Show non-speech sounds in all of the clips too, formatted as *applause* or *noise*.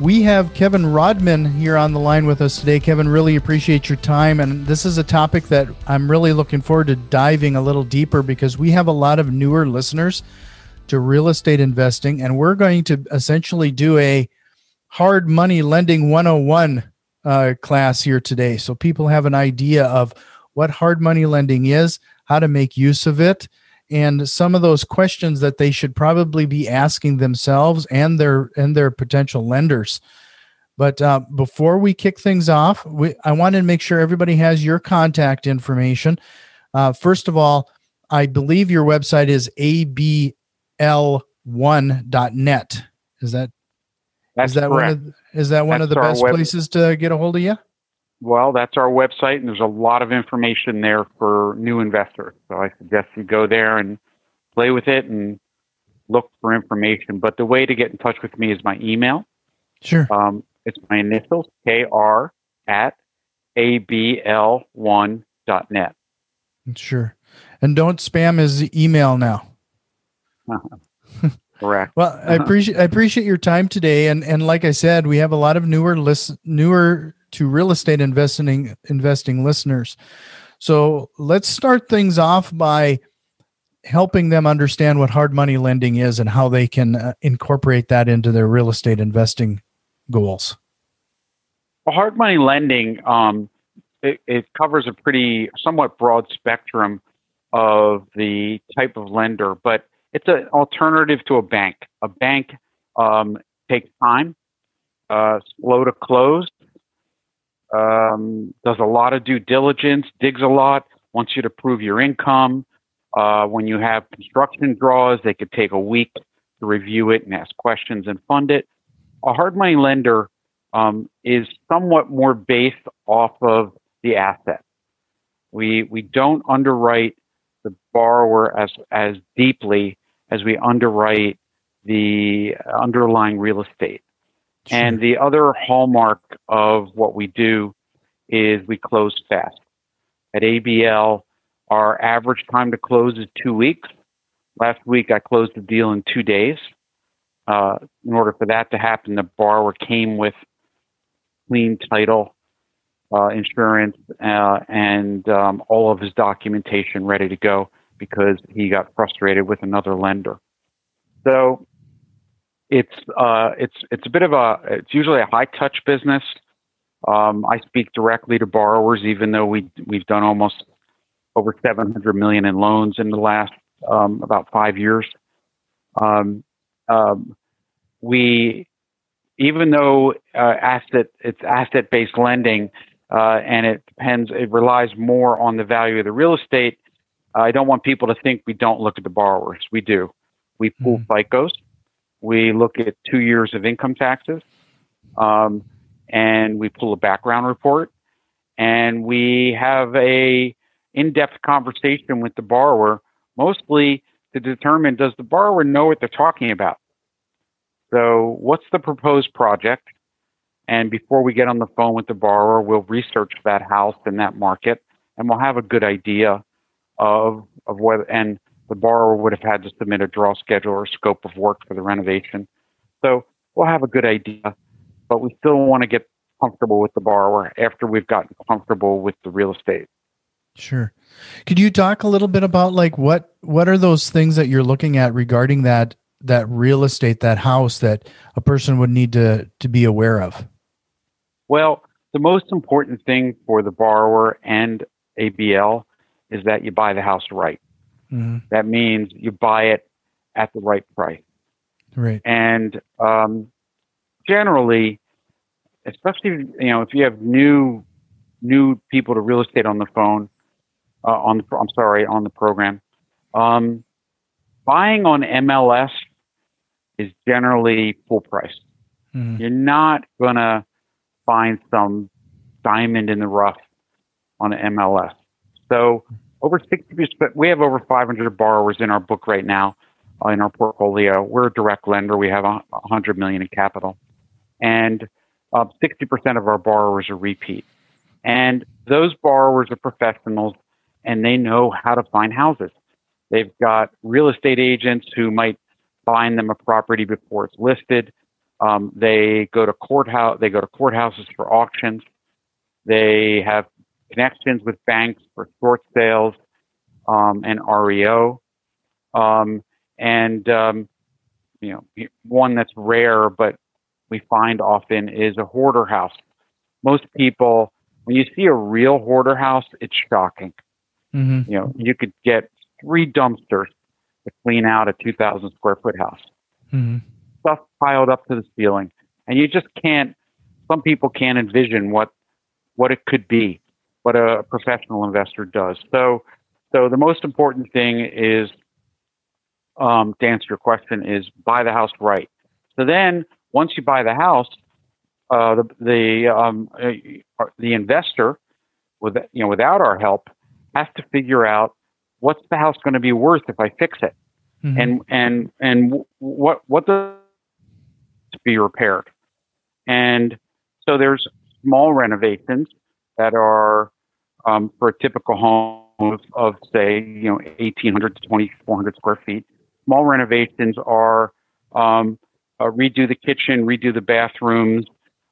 We have Kevin Rodman here on the line with us today. Kevin, really appreciate your time. And this is a topic that I'm really looking forward to diving a little deeper because we have a lot of newer listeners to real estate investing. And we're going to essentially do a hard money lending 101 uh, class here today. So people have an idea of what hard money lending is, how to make use of it, and some of those questions that they should probably be asking themselves and their and their potential lenders. But uh, before we kick things off, we, I wanted to make sure everybody has your contact information. Uh, first of all, I believe your website is abl1.net. Is that That's is that correct. one of is that one of the best web- places to get a hold of you? Well, that's our website, and there's a lot of information there for new investors. So I suggest you go there and play with it and look for information. But the way to get in touch with me is my email. Sure. Um, it's my initials, kr at abl1.net. Sure. And don't spam his email now. *laughs* Correct. Well, I Uh-huh. appreciate I appreciate your time today, and and like I said, we have a lot of newer list newer to real estate investing investing listeners. So let's start things off by helping them understand what hard money lending is and how they can uh, incorporate that into their real estate investing goals. Well, hard money lending, um, it, it covers a pretty somewhat broad spectrum of the type of lender, but it's an alternative to a bank. A bank um, takes time, uh, slow to close, um, does a lot of due diligence, digs a lot, wants you to prove your income. Uh, when you have construction draws, they could take a week to review it and ask questions and fund it. A hard money lender um, is somewhat more based off of the asset. We we don't underwrite the borrower as as deeply as we underwrite the underlying real estate. And the other hallmark of what we do is we close fast. At ABL, our average time to close is two weeks. Last week, I closed the deal in two days. Uh, in order for that to happen, the borrower came with clean title, uh, insurance, uh, and um, all of his documentation ready to go because he got frustrated with another lender. So it's uh, it's it's a bit of a it's usually a high touch business. Um, I speak directly to borrowers, even though we we've done almost over 700 million in loans in the last um, about five years. Um, um, we even though uh, asset it's asset based lending uh, and it depends it relies more on the value of the real estate. I don't want people to think we don't look at the borrowers. We do. We pull FICOs. We look at two years of income taxes, um, and we pull a background report, and we have a in-depth conversation with the borrower, mostly to determine does the borrower know what they're talking about. So, what's the proposed project? And before we get on the phone with the borrower, we'll research that house and that market, and we'll have a good idea of of whether and the borrower would have had to submit a draw schedule or scope of work for the renovation. So we'll have a good idea, but we still want to get comfortable with the borrower after we've gotten comfortable with the real estate. Sure. Could you talk a little bit about like what what are those things that you're looking at regarding that that real estate, that house that a person would need to to be aware of? Well, the most important thing for the borrower and ABL is that you buy the house right. Mhm. That means you buy it at the right price. Right. And um, generally, especially you know if you have new new people to real estate on the phone, uh, on the I'm sorry on the program, um, buying on MLS is generally full price. Mhm. You're not gonna find some diamond in the rough on MLS. So over 60 percent, we have over 500 borrowers in our book right now uh, in our portfolio. We're a direct lender. We have a 100 million in capital, and uh, 60% of our borrowers are repeat. And those borrowers are professionals, and they know how to find houses. They've got real estate agents who might find them a property before it's listed. Um, they go to courthouse. They go to courthouses for auctions. They have connections with banks for short sales um, and REO. Um, and um, you know, one that's rare, but we find often is a hoarder house. Most people, when you see a real hoarder house, it's shocking. Mm-hmm. You know, you could get three dumpsters to clean out a 2,000 square foot house. Mm-hmm. Stuff piled up to the ceiling, and you just can't. Some people can't envision what what it could be, what a professional investor does. So, so the most important thing is um, to answer your question is buy the house right. So then, once you buy the house, uh, the the um, uh, the investor, with you know, without our help, has to figure out what's the house going to be worth if I fix it, mm-hmm. and and and what what does to be repaired, and so there's small renovations that are um, for a typical home of, of, say you know 1800 to 2400 square feet. Small renovations are um, uh, redo the kitchen, redo the bathrooms,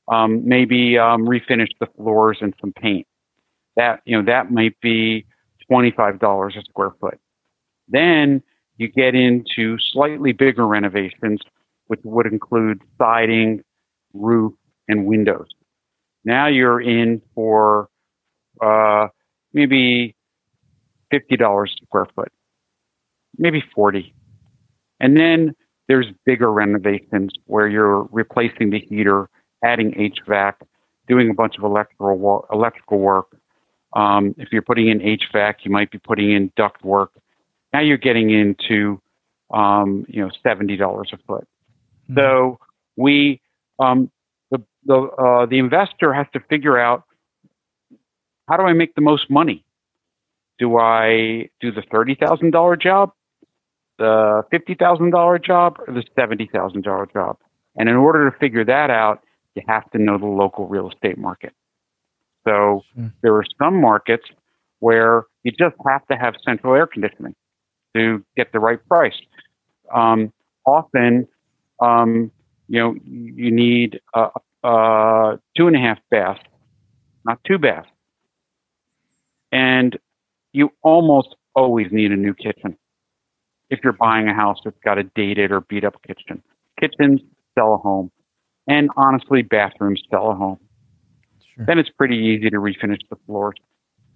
um, maybe um, refinish the floors and some paint. That you know that might be $25 a square foot. Then you get into slightly bigger renovations, which would include siding, roof, and windows. Now you're in for uh, maybe $50 a square foot, maybe 40. And then there's bigger renovations where you're replacing the heater, adding HVAC, doing a bunch of electrical electrical work, um, if you're putting in HVAC, you might be putting in duct work. Now you're getting into um, you know seventy dollars a foot. Mm-hmm. So we um, the uh, the investor has to figure out how do I make the most money? Do I do the thirty thousand dollar job, the fifty thousand dollar job, or the seventy thousand dollar job? And in order to figure that out, you have to know the local real estate market. So mm. there are some markets where you just have to have central air conditioning to get the right price. Um, often, um, you know, you need a, a two and a half baths, not two baths, and you almost always need a new kitchen if you're buying a house that's got a dated or beat up kitchen. Kitchens sell a home, and honestly, bathrooms sell a home. Sure. Then it's pretty easy to refinish the floors.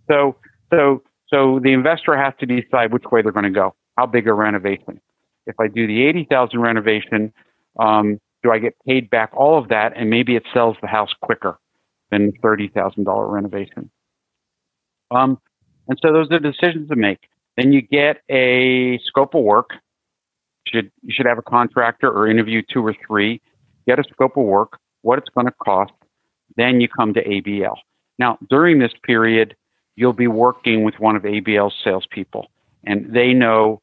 So, so, so the investor has to decide which way they're going to go. How big a renovation? If I do the eighty thousand renovation, um, do I get paid back all of that, and maybe it sells the house quicker than the thirty thousand dollar renovation? Um, and so those are decisions to make. Then you get a scope of work. Should you should have a contractor or interview two or three. Get a scope of work, what it's going to cost, then you come to ABL. Now, during this period, you'll be working with one of ABL's salespeople, and they know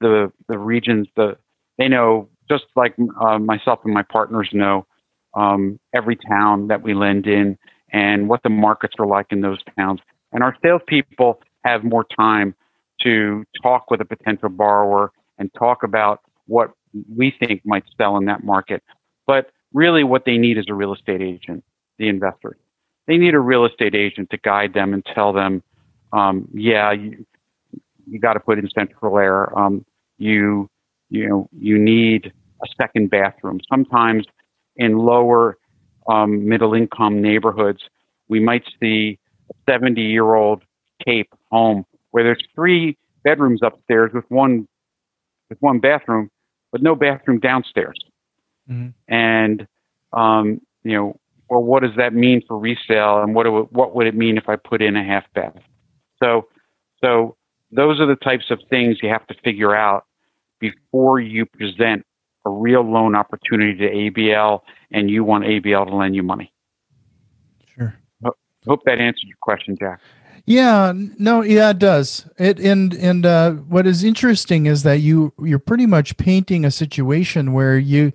the the regions. The they know just like uh, myself and my partners know um, every town that we lend in and what the markets are like in those towns. And our salespeople have more time to talk with a potential borrower and talk about what we think might sell in that market. But really what they need is a real estate agent, the investors. They need a real estate agent to guide them and tell them, um, yeah, you, you got to put in central air. Um, you, you know, you need a second bathroom. Sometimes in lower um, middle income neighborhoods, we might see a 70 year old Cape home where there's three bedrooms upstairs with one with one bathroom, but no bathroom downstairs. Mm-hmm. And um, you know, well, what does that mean for resale, and what do, what would it mean if I put in a half bath? So, so those are the types of things you have to figure out before you present a real loan opportunity to ABL, and you want ABL to lend you money. Sure. Hope that answered your question, Jack. Yeah, no, yeah, it does. It and and uh, what is interesting is that you you're pretty much painting a situation where you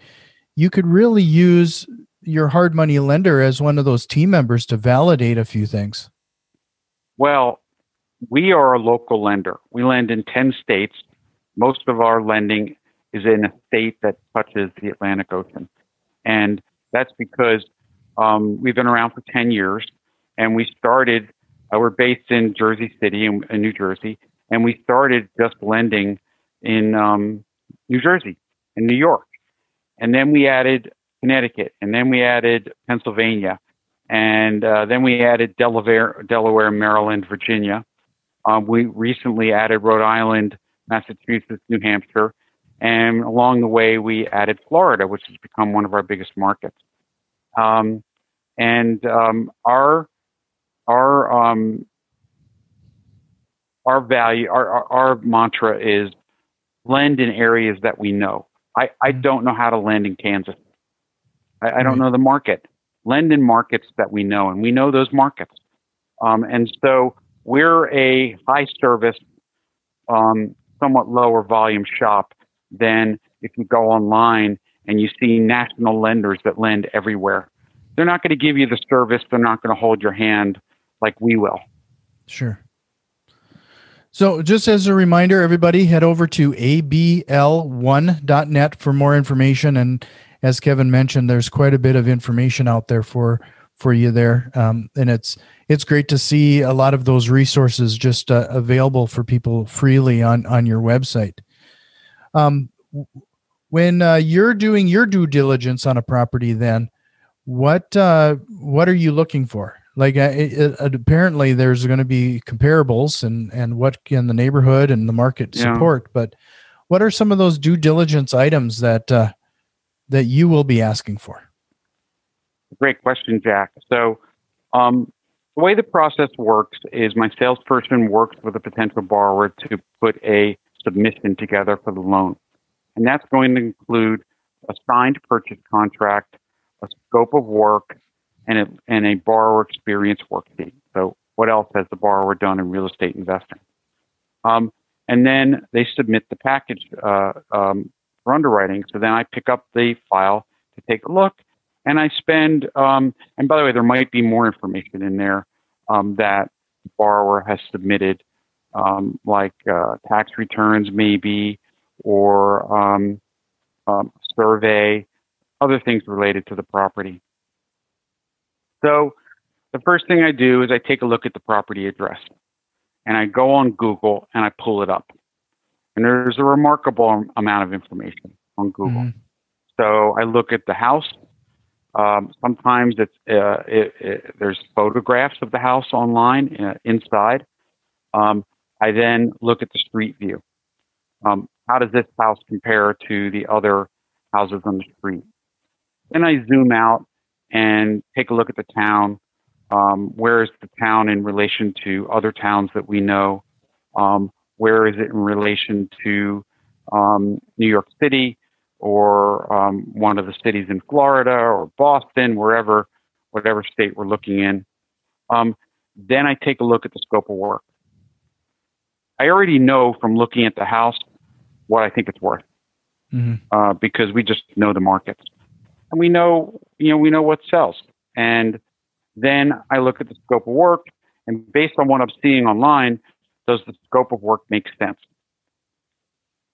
you could really use your hard money lender as one of those team members to validate a few things. Well, we are a local lender. We lend in 10 states. Most of our lending is in a state that touches the Atlantic Ocean. And that's because um, we've been around for 10 years and we started, uh, we're based in Jersey City in, in, New Jersey, and we started just lending in um, New Jersey and New York. And then we added Connecticut, and then we added Pennsylvania, and uh, then we added Delaware, Delaware, Maryland, Virginia. Um, we recently added Rhode Island, Massachusetts, New Hampshire, and along the way we added Florida, which has become one of our biggest markets. Um, and um, our our um, our value, our, our, our mantra is lend in areas that we know. I, I mm-hmm. don't know how to lend in Kansas. I, I don't know the market. Lend in markets that we know, and we know those markets. Um, and so we're a high service, um, somewhat lower volume shop than if you go online and you see national lenders that lend everywhere. They're not going to give you the service. They're not going to hold your hand like we will. Sure. So, just as a reminder, everybody head over to abl1.net for more information. And as Kevin mentioned, there's quite a bit of information out there for for you there, um, and it's it's great to see a lot of those resources just uh, available for people freely on on your website. Um, when uh, you're doing your due diligence on a property, then what uh, what are you looking for? like uh, it, it, apparently there's going to be comparables and and what can the neighborhood and the market yeah. support but what are some of those due diligence items that uh, that you will be asking for great question jack so um, the way the process works is my salesperson works with a potential borrower to put a submission together for the loan and that's going to include a signed purchase contract a scope of work and a, and a borrower experience worksheet. So, what else has the borrower done in real estate investing? Um, and then they submit the package uh, um, for underwriting. So then I pick up the file to take a look, and I spend. Um, and by the way, there might be more information in there um, that the borrower has submitted, um, like uh, tax returns, maybe, or um, survey, other things related to the property. So the first thing I do is I take a look at the property address and I go on Google and I pull it up. And there's a remarkable amount of information on Google. Mm-hmm. So I look at the house. Um, sometimes it's uh, it, it, there's photographs of the house online uh, inside. Um, I then look at the street view. Um, how does this house compare to the other houses on the street? Then I zoom out and take a look at the town. Um, where is the town in relation to other towns that we know? Um, where is it in relation to um, New York City or um, one of the cities in Florida or Boston, wherever, whatever state we're looking in? Um, then I take a look at the scope of work. I already know from looking at the house what I think it's worth mm-hmm. uh, because we just know the markets and we know, you know, we know what sells. And then I look at the scope of work, and based on what I'm seeing online, does the scope of work make sense?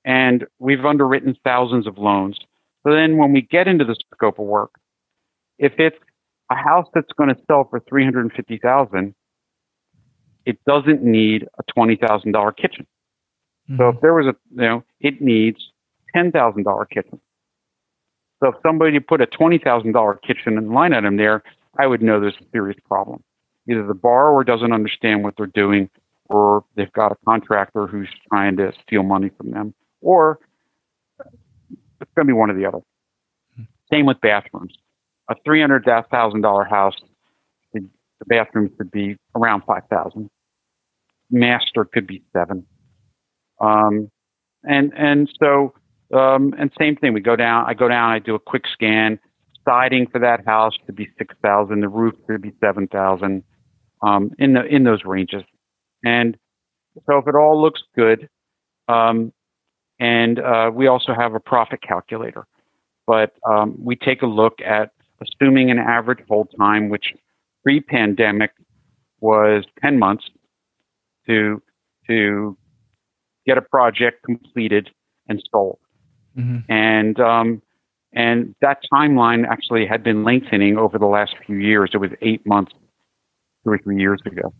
And we've underwritten thousands of loans. So then when we get into the scope of work, if it's a house that's going to sell for 350,000, it doesn't need a $20,000 kitchen. Mm-hmm. So if there was a, you know, it needs $10,000 kitchen. So if somebody put a $20,000 kitchen and line item there, I would know there's a serious problem. Either the borrower doesn't understand what they're doing, or they've got a contractor who's trying to steal money from them, or it's going to be one or the other. Same with bathrooms. A $300,000 house, the bathrooms could be around 5000 Master could be seven. Um, and, and so um, and same thing, we go down. I go down. I do a quick scan. Siding for that house to be six thousand. The roof could be seven thousand. um, in the in those ranges. And so if it all looks good, um, and uh, we also have a profit calculator, but um, we take a look at assuming an average hold time, which pre-pandemic was 10 months to to get a project completed and sold. Mm-hmm. And um, and that timeline actually had been lengthening over the last few years. It was eight months, two or three years ago.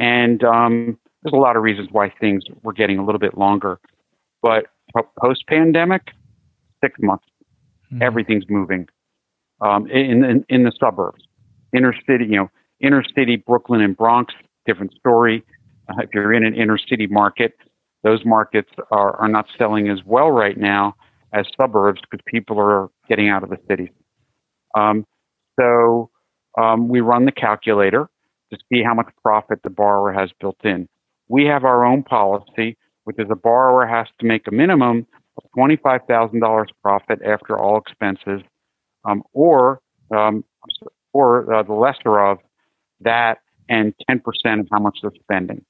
And um, there's a lot of reasons why things were getting a little bit longer. But post pandemic, six months, mm-hmm. everything's moving um, in, in, in the suburbs, inner city, you know, inner city Brooklyn and Bronx, different story. Uh, if you're in an inner city market, those markets are, are not selling as well right now as suburbs because people are getting out of the cities. Um, so um, we run the calculator to see how much profit the borrower has built in. We have our own policy, which is a borrower has to make a minimum of $25,000 profit after all expenses, um, or um, or uh, the lesser of that, and 10% of how much they're spending.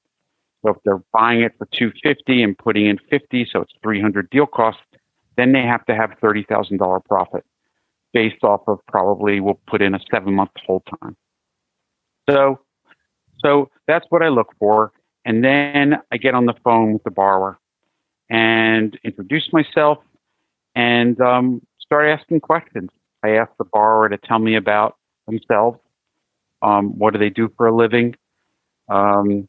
So if they're buying it for 250 and putting in 50, so it's 300 deal costs, then they have to have $30,000 profit based off of probably we'll put in a seven month hold time. So, so that's what I look for. And then I get on the phone with the borrower and introduce myself and um, start asking questions. I ask the borrower to tell me about themselves. Um, what do they do for a living? Um,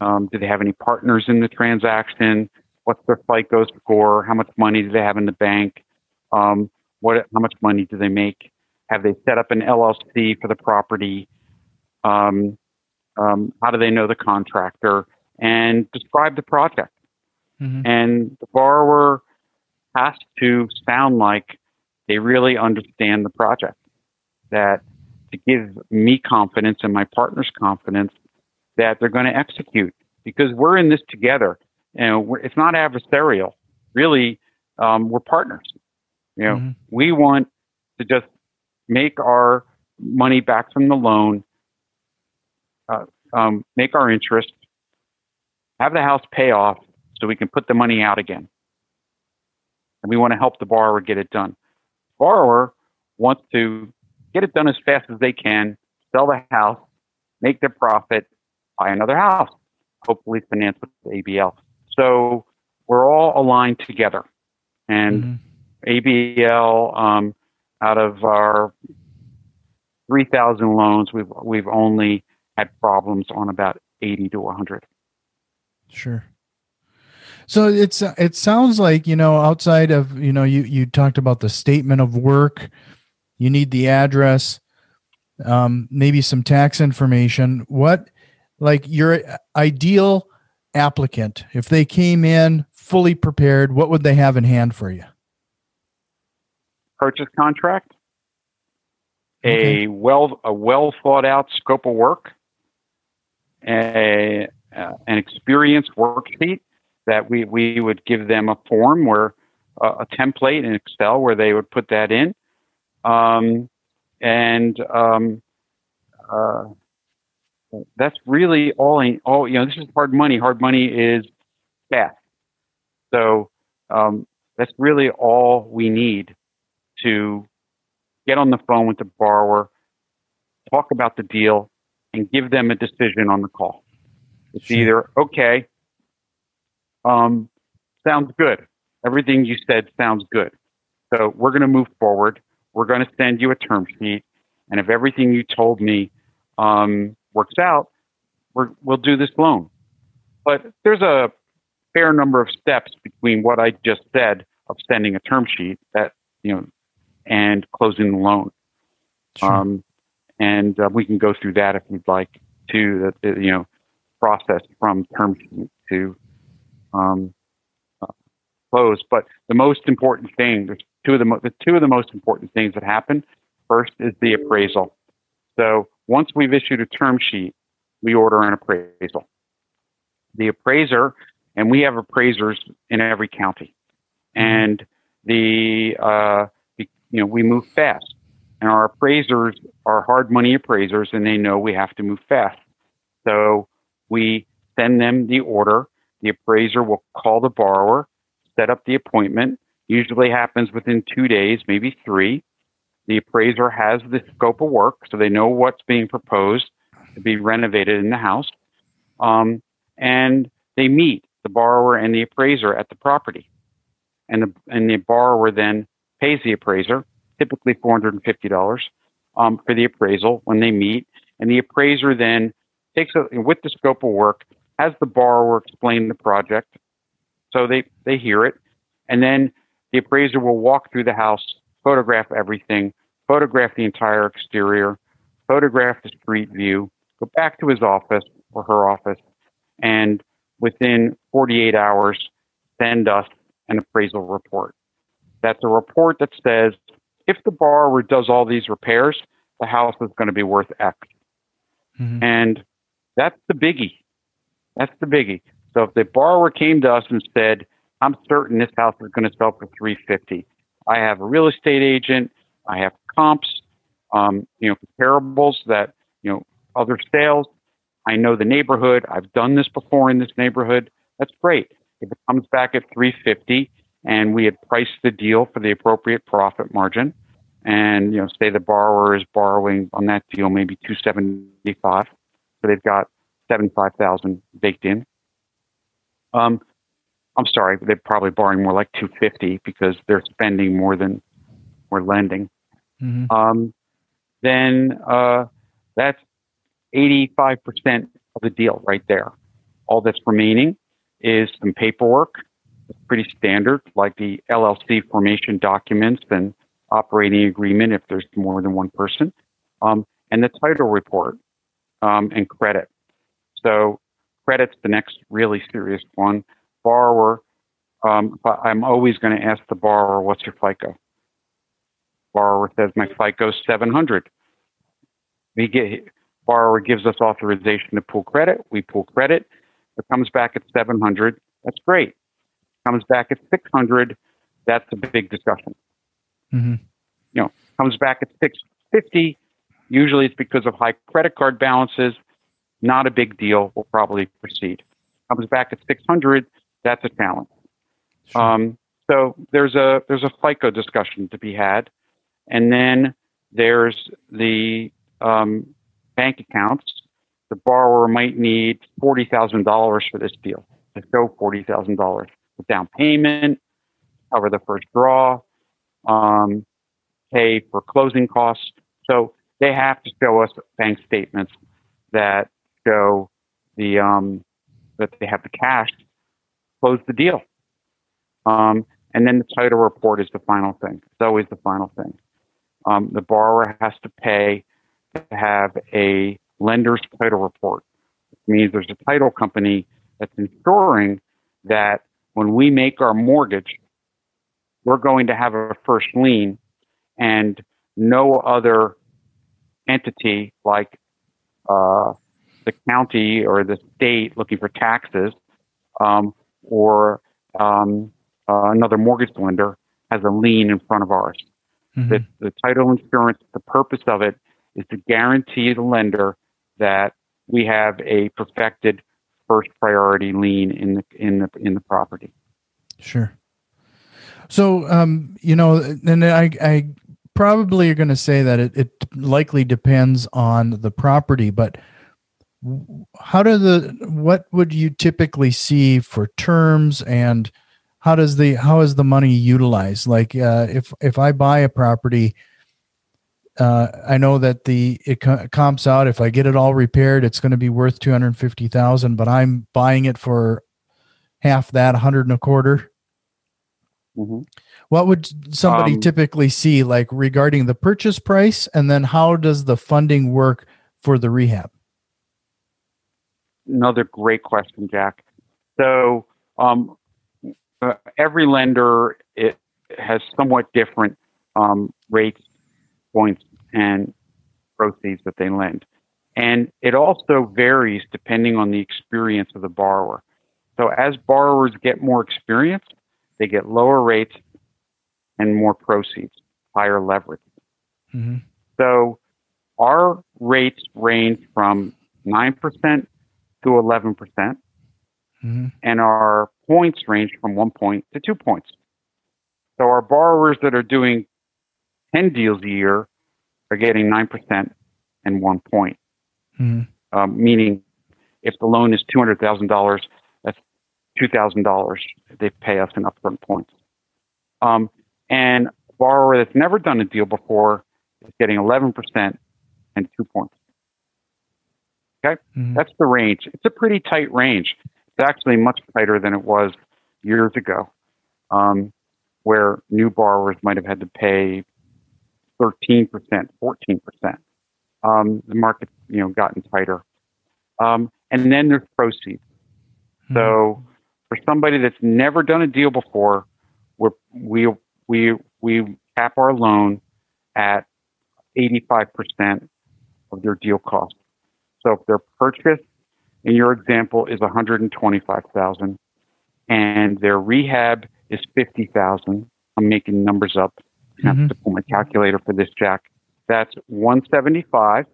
um, do they have any partners in the transaction? What's their FICO score? How much money do they have in the bank? Um, what? How much money do they make? Have they set up an LLC for the property? Um, um, how do they know the contractor? And describe the project. Mm-hmm. And the borrower has to sound like they really understand the project. That to give me confidence and my partners confidence that they're going to execute because we're in this together. And it's not adversarial. Really, um, we're partners. You know, mm-hmm. we want to just make our money back from the loan, uh, um, make our interest, have the house pay off so we can put the money out again. And we want to help the borrower get it done. Borrower wants to get it done as fast as they can, sell the house, make their profit, buy another house, hopefully finance with ABL. So we're all aligned together. And mm-hmm. ABL, um, out of our 3,000 loans, we've, we've only had problems on about 80 to 100. Sure. So it's it sounds like you know outside of you know you you talked about the statement of work, you need the address, um, maybe some tax information. What like your ideal applicant, if they came in fully prepared, what would they have in hand for you? Purchase contract, okay. a well a well thought out scope of work, a, an experience worksheet that we, we would give them a form where a template in Excel where they would put that in, um, and um, uh, that's really all. I, all you know, this is hard money. Hard money is fast. So um, that's really all we need to get on the phone with the borrower, talk about the deal, and give them a decision on the call. It's sure. either okay, um, sounds good. Everything you said sounds good. So we're going to move forward. We're going to send you a term sheet, and if everything you told me um, works out, we will do this loan. But there's a fair number of steps between what I just said of sending a term sheet that you know and closing the loan. Sure. Um, and uh, we can go through that if you'd like to the, you know process from term sheet to um, uh, close. But the most important thing, there's two of the, mo- the two of the most important things that happen. First is the appraisal. So once we've issued a term sheet, we order an appraisal. The appraiser, and we have appraisers in every county, and the uh, you know we move fast, and our appraisers are hard money appraisers, and they know we have to move fast. So we send them the order. The appraiser will call the borrower, set up the appointment. Usually happens within two days, maybe three. The appraiser has the scope of work, so they know what's being proposed to be renovated in the house. Um, and they meet the borrower and the appraiser at the property. And the, and the borrower then pays the appraiser, typically $450 um, for the appraisal when they meet. And the appraiser then takes a, with the scope of work, has the borrower explain the project. So they, they hear it. And then the appraiser will walk through the house, photograph everything, photograph the entire exterior, photograph the street view, go back to his office or her office, and within 48 hours, send us an appraisal report. That's a report that says if the borrower does all these repairs, the house is going to be worth X. Mm-hmm. And that's the biggie. That's the biggie. So if the borrower came to us and said, I'm certain this house is going to sell for 350. I have a real estate agent. I have comps, um, you know, comparables that, you know, other sales. I know the neighborhood. I've done this before in this neighborhood. That's great. If it comes back at 350 and we had priced the deal for the appropriate profit margin, and you know, say the borrower is borrowing on that deal maybe 275, so they've got 75,000 baked in. Um, I'm sorry, they're probably borrowing more like 250 because they're spending more than we're lending. Mm-hmm. Um, then uh, that's 85% of the deal right there. All that's remaining is some paperwork. Pretty standard, like the LLC formation documents and operating agreement if there's more than one person, um, and the title report um, and credit. So credit's the next really serious one. Borrower, um, I'm always going to ask the borrower, what's your FICO? Borrower says my FICO is 700. We get borrower gives us authorization to pull credit. We pull credit. It comes back at 700. That's great. Comes back at 600. That's a big discussion. Mm-hmm. You know, comes back at 650. Usually it's because of high credit card balances. Not a big deal. We'll probably proceed. Comes back at 600. That's a challenge. Sure. Um, so there's a there's a FICO discussion to be had, and then there's the um, bank accounts. The borrower might need forty thousand dollars for this deal to show forty thousand dollars down payment, cover the first draw, um, pay for closing costs. So they have to show us bank statements that show the um, that they have the cash close the deal. Um, and then the title report is the final thing. It's always the final thing. Um, the borrower has to pay to have a lender's title report, which means there's a title company that's ensuring that when we make our mortgage, we're going to have a first lien and no other entity like uh, the county or the state looking for taxes um, or um, uh, another mortgage lender has a lien in front of ours. Mm-hmm. The, the title insurance, the purpose of it is to guarantee the lender that we have a perfected first priority lien in the in the in the property. Sure. So, um, you know, and I, I probably are going to say that it, it likely depends on the property, but how do the what would you typically see for terms and how does the how is the money utilized like uh, if if i buy a property uh, I know that the it comps out if I get it all repaired, it's going to be worth two hundred fifty thousand. But I'm buying it for half that, a hundred and a quarter. Mm-hmm. What would somebody um, typically see, like regarding the purchase price, and then how does the funding work for the rehab? Another great question, Jack. So um, uh, every lender it has somewhat different um, rates points and proceeds that they lend. And it also varies depending on the experience of the borrower. So as borrowers get more experience, they get lower rates and more proceeds, higher leverage. Mm-hmm. So our rates range from 9% to 11%, percent Mhm. and our points range from one point to two points. So our borrowers that are doing 10 deals a year are getting 9% and one point, Mhm. um, meaning if the loan is $200,000, that's $2,000 they pay us in upfront points. Um, and a borrower that's never done a deal before is getting 11% and two points. Mhm. That's the range. It's a pretty tight range. It's actually much tighter than it was years ago, um, where new borrowers might have had to pay 13%, 14%. Um, the market's you know gotten tighter. Um, and then there's proceeds. So for somebody that's never done a deal before, we're, we we we cap our loan at 85% of their deal cost. So if their purchase, in your example, is 125,000, and their rehab is 50,000, I'm making numbers up. I have Mhm. to pull my calculator for this, Jack. That's 175.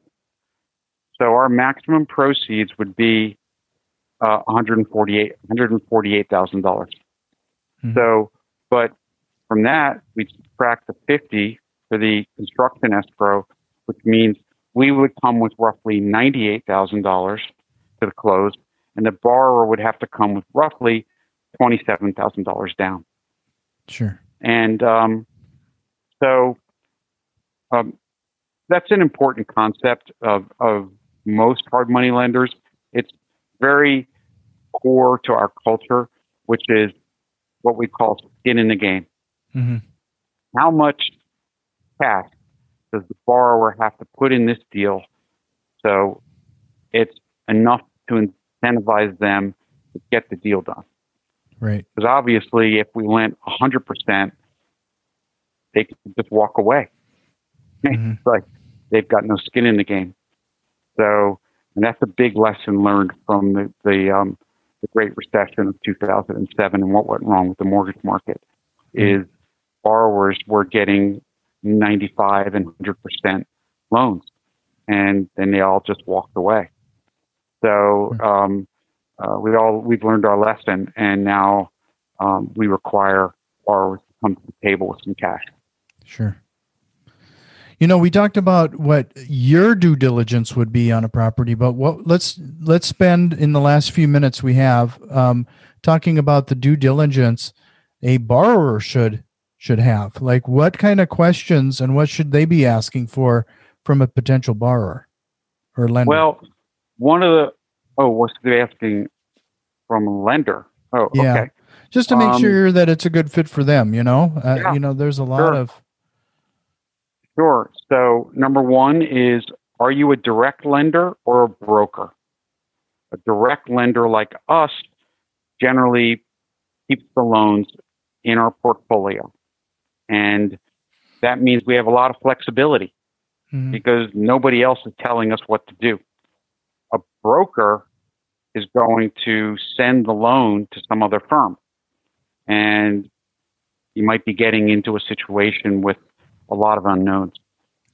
So our maximum proceeds would be uh, 148 $148,000. Mhm. So, but from that, we subtract the 50 for the construction escrow, which means we would come with roughly $98,000 to the close, and the borrower would have to come with roughly $27,000 down. Sure. And um, so um, that's an important concept of, of most hard money lenders. It's very core to our culture, which is what we call skin in the game. hmm How much cash does the borrower have to put in this deal so it's enough to incentivize them to get the deal done? Right. Because obviously, if we went 100%, they can just walk away. Mhm. *laughs* It's like they've got no skin in the game. So, and that's a big lesson learned from the the, um, the Great Recession of 2007 and what went wrong with the mortgage market is borrowers were getting 95 and 100% loans, and then they all just walked away. So um, uh, we all we've learned our lesson, and now um, we require borrowers to come to the table with some cash. Sure. You know, we talked about what your due diligence would be on a property, but what let's let's spend in the last few minutes we have um, talking about the due diligence a borrower should should have. Like, what kind of questions and what should they be asking for from a potential borrower or lender? Well, one of the oh, what's they asking from a lender? Oh, Yeah. okay. just to make um, sure that it's a good fit for them. You know, uh, Yeah, you know, there's a lot sure. of Sure. So, number one is are you a direct lender or a broker? A direct lender like us generally keeps the loans in our portfolio. And that means we have a lot of flexibility Mhm. because nobody else is telling us what to do. A broker is going to send the loan to some other firm. And you might be getting into a situation with a lot of unknowns.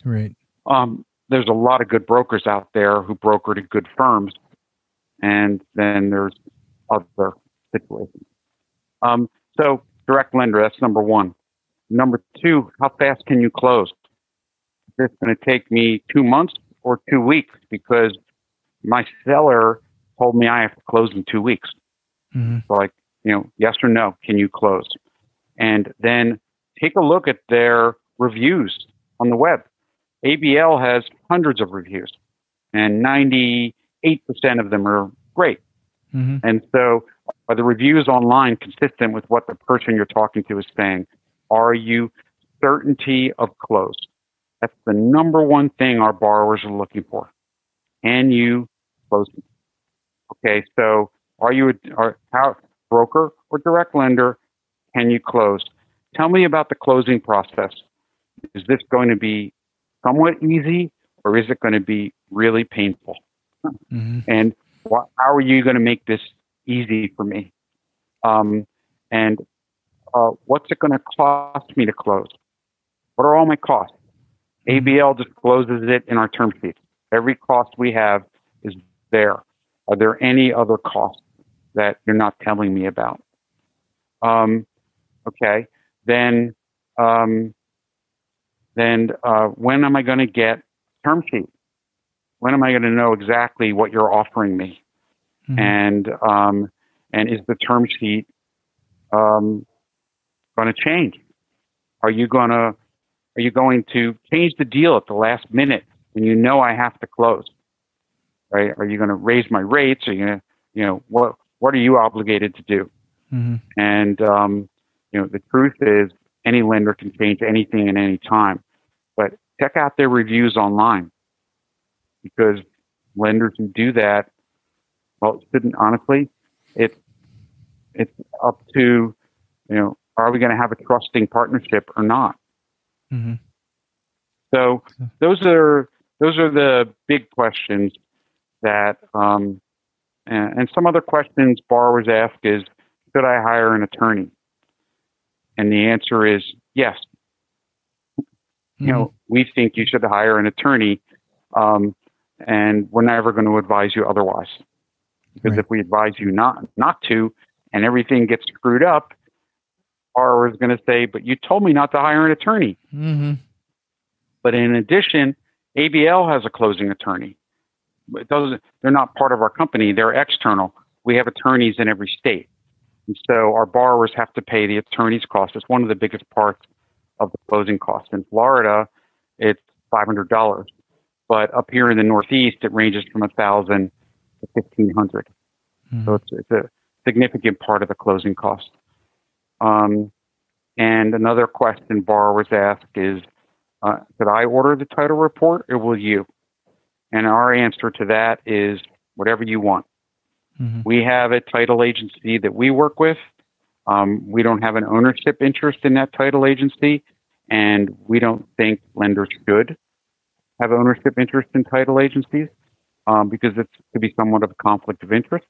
right. Um, there's a lot of good brokers out there who broker to good firms, and then there's other situations. Um, so direct lender, that's number one. Number two, how fast can you close? Is this going to take me two months or two weeks? Because my seller told me I have to close in two weeks. hmm So like, you know, yes or no, can you close? And then take a look at their reviews on the web. ABL has hundreds of reviews, and 98% of them are great. hmm And so, are the reviews online consistent with what the person you're talking to is saying? Are you certainty of close? That's the number one thing our borrowers are looking for. Can you close? Okay, so are you a are, how, broker or direct lender? Can you close? Tell me about the closing process. Is this going to be somewhat easy, or is it going to be really painful? hmm and wh- how are you going to make this easy for me? Um, and uh, what's it going to cost me to close? What are all my costs? ABL discloses it in our term sheet. Every cost we have is there. Are there any other costs that you're not telling me about? Um, okay, then um, then uh, when am I going to get term sheet? When am I going to know exactly what you're offering me? Mm-hmm. And um, and is the term sheet um, going to change? Are you going to are you going to change the deal at the last minute when you know I have to close? Right? Are you going to raise my rates? Are you going to you know what what are you obligated to do? Mm-hmm. And um, you know the truth is any lender can change anything at any time, but check out their reviews online because lenders who do that, well, it shouldn't honestly. It's it's up to you know, are we going to have a trusting partnership or not? Mm-hmm. So those are those are the big questions that, um, and, and some other questions borrowers ask is, should I hire an attorney? And the answer is yes. Mm-hmm. You know, mm-hmm. we think you should hire an attorney, um, and we're never going to advise you otherwise. Because right. if we advise you not not to, and everything gets screwed up, borrower is going to say, "But you told me not to hire an attorney." Mm-hmm. But in addition, ABL has a closing attorney. It doesn't. They're not part of our company. They're external. We have attorneys in every state, and so our borrowers have to pay the attorney's cost. It's one of the biggest parts of the closing costs. In Florida, it's five hundred dollars, but up here in the Northeast, it ranges from a thousand to fifteen hundred. Mm-hmm. So it's, it's a significant part of the closing cost. Um, and another question borrowers ask is, uh, should I order the title report or will you? And our answer to that is whatever you want. Mm-hmm. We have a title agency that we work with. Um, we don't have an ownership interest in that title agency, and we don't think lenders should have ownership interest in title agencies um, because it's to be somewhat of a conflict of interest.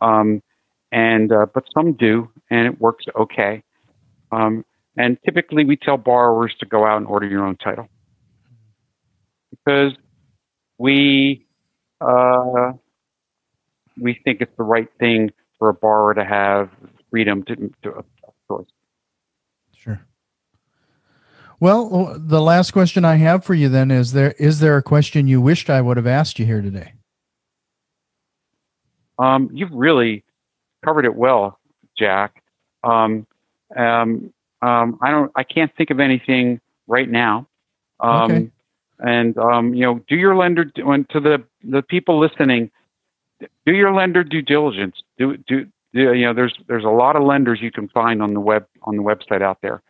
Um, and uh, but some do, and it works okay. Um, and typically, we tell borrowers to go out and order your own title because we uh, we think it's the right thing for a borrower to have freedom to, to choice. Sure. Well, the last question I have for you then is there is there a question you wished I would have asked you here today? Um, you've really covered it well, Jack. Um, um, um, I don't. I can't think of anything right now. Um, okay. And um, you know, do your lender to the the people listening. Do your lender due diligence. Do, do do you know? There's there's a lot of lenders you can find on the web on the website out there.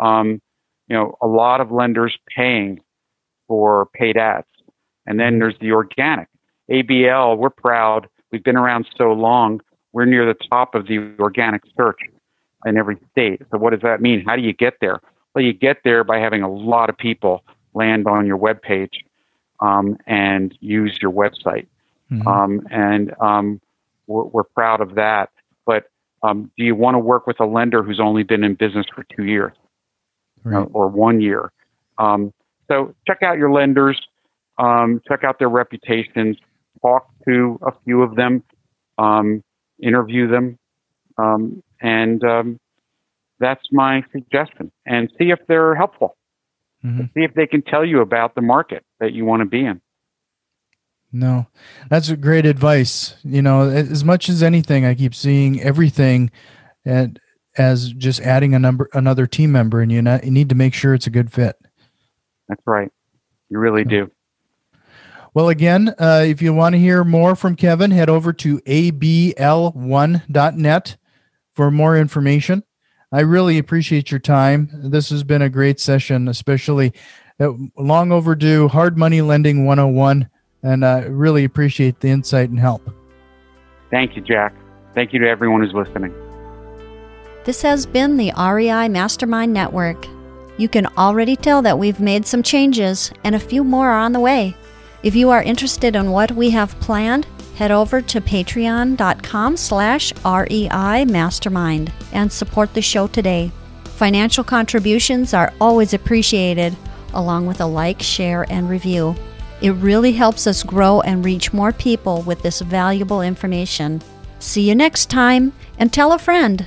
Um, you know, a lot of lenders paying for paid ads, and then there's the organic. ABL, we're proud. We've been around so long we're near the top of the organic search in every state. So what does that mean? How do you get there? Well, you get there by having a lot of people land on your web page um, and use your website. Mm-hmm. Um, and um, we're, we're, proud of that. But um, do you want to work with a lender who's only been in business for two years right. uh, or one year? Um, so check out your lenders, um, check out their reputations, talk to a few of them. Um, interview them, um, and um, that's my suggestion. And see if they're helpful. Mm-hmm. See if they can tell you about the market that you want to be in. No, that's great advice. You know, as much as anything, I keep seeing everything at, as just adding a number, another team member, and you, not, you need to make sure it's a good fit. That's right. You really do. Well, again, uh, if you want to hear more from Kevin, head over to abl1.net for more information. I really appreciate your time. This has been a great session, especially uh, long overdue hard money lending 101. And I uh, really appreciate the insight and help. Thank you, Jack. Thank you to everyone who's listening. This has been the REI Mastermind Network. You can already tell that we've made some changes, and a few more are on the way. If you are interested in what we have planned, head over to patreon.com slash REI Mastermind and support the show today. Financial contributions are always appreciated, along with a like, share, and review. It really helps us grow and reach more people with this valuable information. See you next time and tell a friend.